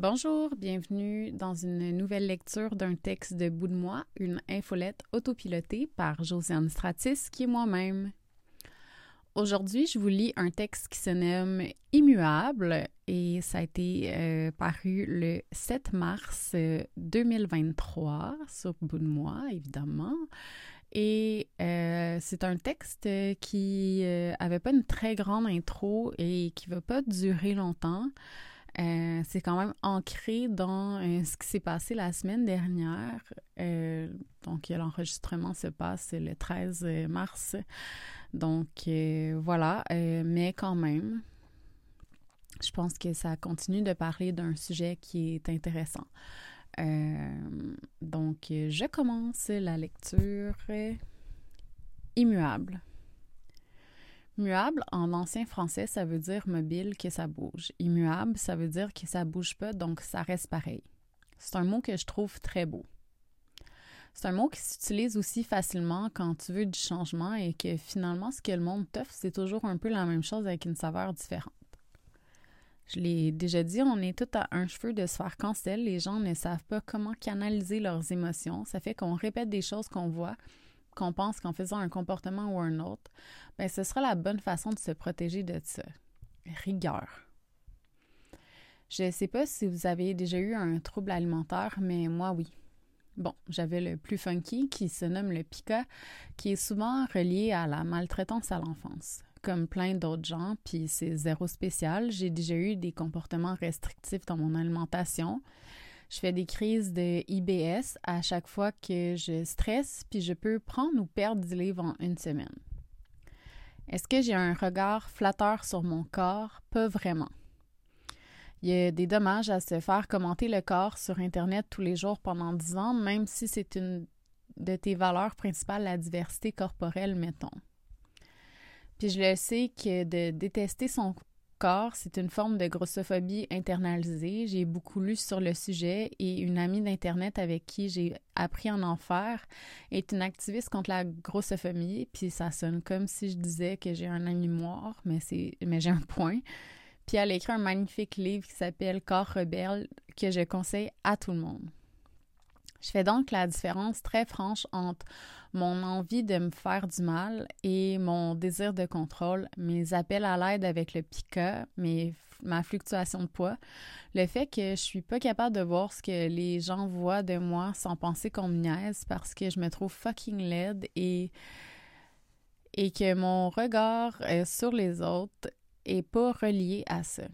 Bonjour, bienvenue dans une nouvelle lecture d'un texte de Bout de moi, une infolette autopilotée par Josiane Stratis, qui est moi-même. Aujourd'hui, je vous lis un texte qui se nomme Immuable et ça a été euh, paru le 7 mars 2023 euh, sur Bout de moi, évidemment. Et euh, c'est un texte qui avait pas une très grande intro et qui va pas durer longtemps. Euh, c'est quand même ancré dans euh, ce qui s'est passé la semaine dernière. Euh, donc, l'enregistrement se passe le 13 mars. Donc, voilà. mais quand même, je pense que ça continue de parler d'un sujet qui est intéressant. donc, je commence la lecture immuable. Muable, en ancien français, ça veut dire mobile, que ça bouge. Immuable, ça veut dire que ça bouge pas, donc ça reste pareil. C'est un mot que je trouve très beau. C'est un mot qui s'utilise aussi facilement quand tu veux du changement et que finalement, ce que le monde t'offre, c'est toujours un peu la même chose avec une saveur différente. Je l'ai déjà dit, on est tout à un cheveu de se faire cancel. Les gens ne savent pas comment canaliser leurs émotions. Ça fait qu'on répète des choses qu'on voit, qu'on pense qu'en faisant un comportement ou un autre, ben ce sera la bonne façon de se protéger de ça. Rigueur. Je ne sais pas si vous avez déjà eu un trouble alimentaire, mais moi oui. Bon, j'avais le plus funky qui se nomme le pica, qui est souvent relié à la maltraitance à l'enfance. Comme plein d'autres gens, puis c'est zéro spécial, j'ai déjà eu des comportements restrictifs dans mon alimentation, je fais des crises de IBS à chaque fois que je stresse, puis je peux prendre ou perdre du livre en une semaine. Est-ce que j'ai un regard flatteur sur mon corps? Pas vraiment. Il y a des dommages à se faire commenter le corps sur Internet tous les jours pendant dix ans, même si c'est une de tes valeurs principales, la diversité corporelle, mettons. Puis je le sais que de détester son corps, c'est une forme de grossophobie internalisée. J'ai beaucoup lu sur le sujet et une amie d'Internet avec qui j'ai appris en enfer est une activiste contre la grossophobie. Puis ça sonne comme si je disais que j'ai un ami noir, mais, mais j'ai un point. Puis elle a écrit un magnifique livre qui s'appelle Corps rebelle que je conseille à tout le monde. Je fais donc la différence très franche entre mon envie de me faire du mal et mon désir de contrôle, mes appels à l'aide avec le pica, mes, ma fluctuation de poids, le fait que je suis pas capable de voir ce que les gens voient de moi sans penser qu'on me niaise parce que je me trouve fucking laide et, et que mon regard sur les autres est pas relié à ça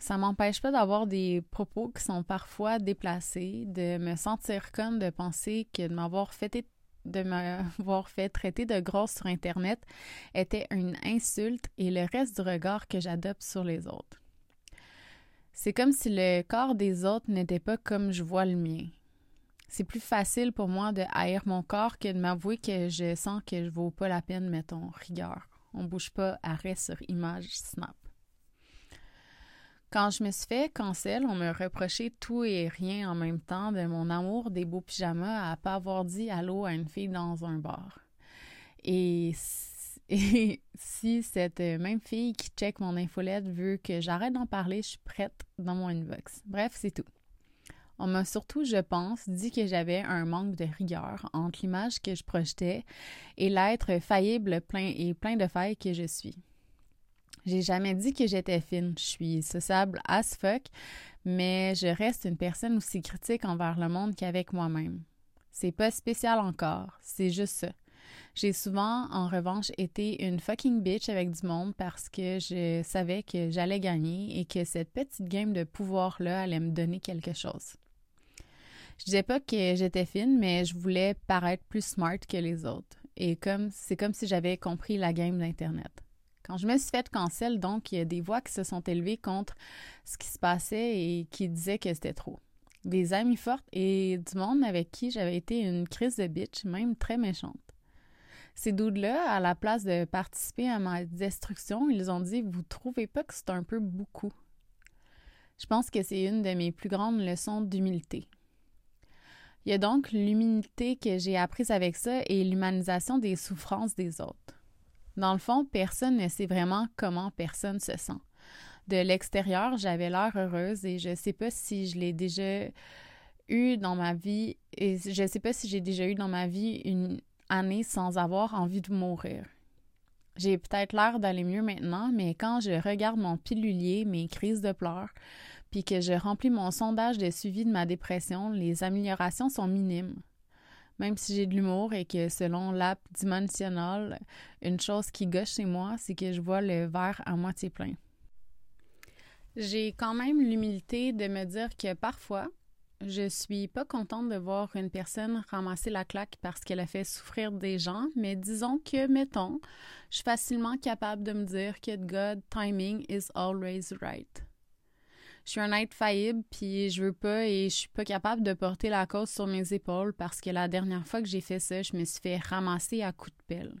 ça m'empêche pas d'avoir des propos qui sont parfois déplacés, de me sentir comme de penser que de m'avoir fait de m'avoir fait traiter de grosse sur Internet était une insulte et le reste du regard que j'adopte sur les autres. C'est comme si le corps des autres n'était pas comme je vois le mien. C'est plus facile pour moi de haïr mon corps que de m'avouer que je sens que je vaux pas la peine, mettons, rigueur. On bouge pas, arrêt sur image, snap. Quand je me suis fait cancel, on me reprochait tout et rien en même temps de mon amour des beaux pyjamas à pas avoir dit allô à une fille dans un bar. Et, si cette même fille qui check mon infolette veut que j'arrête d'en parler, je suis prête dans mon inbox. Bref, c'est tout. On m'a surtout, je pense, dit que j'avais un manque de rigueur entre l'image que je projetais et l'être faillible plein et plein de failles que je suis. J'ai jamais dit que j'étais fine. Je suis sociable as fuck, mais je reste une personne aussi critique envers le monde qu'avec moi-même. C'est pas spécial encore, c'est juste ça. J'ai souvent, en revanche, été une fucking bitch avec du monde parce que je savais que j'allais gagner et que cette petite game de pouvoir-là allait me donner quelque chose. Je disais pas que j'étais fine, mais je voulais paraître plus smart que les autres. Et comme c'est comme si j'avais compris la game d'Internet. Quand je me suis fait cancel, donc, il y a des voix qui se sont élevées contre ce qui se passait et qui disaient que c'était trop. Des amis fortes et du monde avec qui j'avais été une crise de bitch, même très méchante. Ces dudes-là, à la place de participer à ma destruction, ils ont dit Vous trouvez pas que c'est un peu beaucoup Je pense que c'est une de mes plus grandes leçons d'humilité. Il y a donc l'humilité que j'ai apprise avec ça et l'humanisation des souffrances des autres. Dans le fond, personne ne sait vraiment comment personne se sent. de l'extérieur, j'avais l'air heureuse et je sais pas si je l'ai déjà eu dans ma vie et je sais pas si j'ai déjà eu dans ma vie une année sans avoir envie de mourir. J'ai peut-être l'air d'aller mieux maintenant, mais quand je regarde mon pilulier, mes crises de pleurs, puis que je remplis mon sondage de suivi de ma dépression, les améliorations sont minimes. Même si j'ai de l'humour et que selon l'app dimensionnelle, une chose qui gauche chez moi, c'est que je vois le verre à moitié plein. J'ai quand même l'humilité de me dire que parfois, je suis pas contente de voir une personne ramasser la claque parce qu'elle a fait souffrir des gens, mais disons que, mettons, je suis facilement capable de me dire que God timing is always right. Je suis un être faillible, puis je veux pas et je suis pas capable de porter la cause sur mes épaules parce que la dernière fois que j'ai fait ça, je me suis fait ramasser à coups de pelle.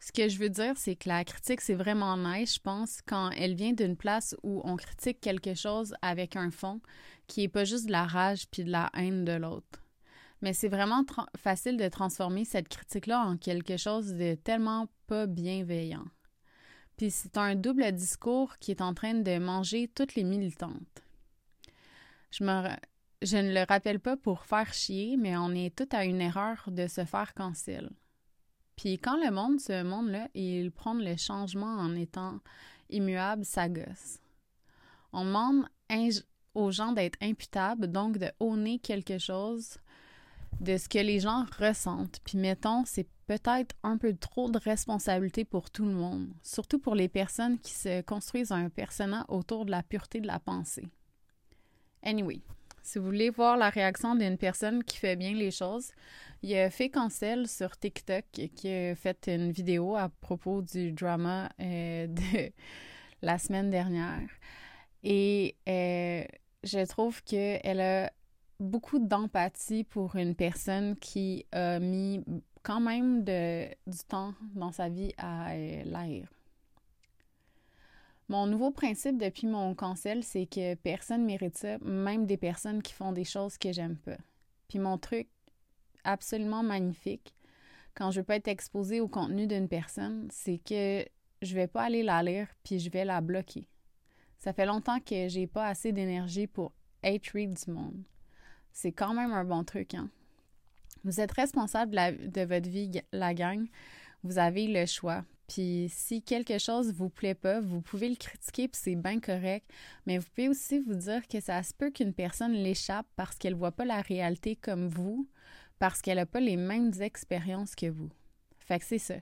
Ce que je veux dire, c'est que la critique, c'est vraiment nice, je pense, quand elle vient d'une place où on critique quelque chose avec un fond qui est pas juste de la rage puis de la haine de l'autre. Mais c'est vraiment facile de transformer cette critique-là en quelque chose de tellement pas bienveillant. Puis c'est un double discours qui est en train de manger toutes les militantes. Je ne le rappelle pas pour faire chier, mais on est tout à une erreur de se faire cancel. Puis quand le monde, ce monde-là, il prend le changement en étant immuable, ça gosse. On demande aux gens d'être imputables, donc de honner quelque chose de ce que les gens ressentent. Puis mettons, c'est peut-être un peu trop de responsabilité pour tout le monde, surtout pour les personnes qui se construisent un persona autour de la pureté de la pensée. Anyway, si vous voulez voir la réaction d'une personne qui fait bien les choses, il y a Fait Cancel sur TikTok qui a fait une vidéo à propos du drama euh, de la semaine dernière. Et euh, je trouve qu'elle a beaucoup d'empathie pour une personne qui a mis quand même du temps dans sa vie à euh, l'air. Mon nouveau principe depuis mon cancel, c'est que personne mérite ça, même des personnes qui font des choses que j'aime pas. Puis mon truc, absolument magnifique quand je veux pas être exposée au contenu d'une personne, c'est que je vais pas aller la lire puis je vais la bloquer. Ça fait longtemps que j'ai pas assez d'énergie pour hate read du monde. C'est quand même un bon truc, hein? Vous êtes responsable de, votre vie, la gang. Vous avez le choix. Puis si quelque chose vous plaît pas, vous pouvez le critiquer, puis c'est bien correct. Mais vous pouvez aussi vous dire que ça se peut qu'une personne l'échappe parce qu'elle voit pas la réalité comme vous, parce qu'elle n'a pas les mêmes expériences que vous. Fait que c'est ça.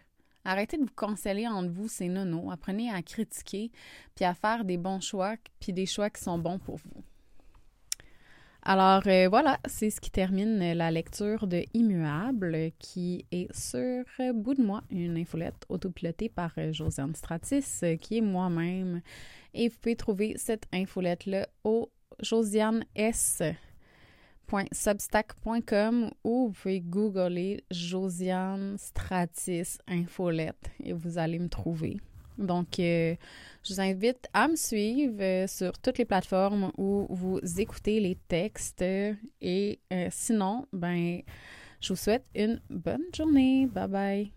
Arrêtez de vous canceller entre vous, c'est nono. Apprenez à critiquer, puis à faire des bons choix, puis des choix qui sont bons pour vous. Alors euh, voilà, c'est ce qui termine la lecture de Immuable, qui est sur Bout de moi, une infolette autopilotée par Josiane Stratis, qui est moi-même. Et vous pouvez trouver cette infolette-là au Josiane S substack.com ou vous pouvez googler Josiane Stratis Infolette et vous allez me trouver. Donc, euh, je vous invite à me suivre euh, sur toutes les plateformes où vous écoutez les textes. Et euh, sinon, ben, je vous souhaite une bonne journée. Bye bye.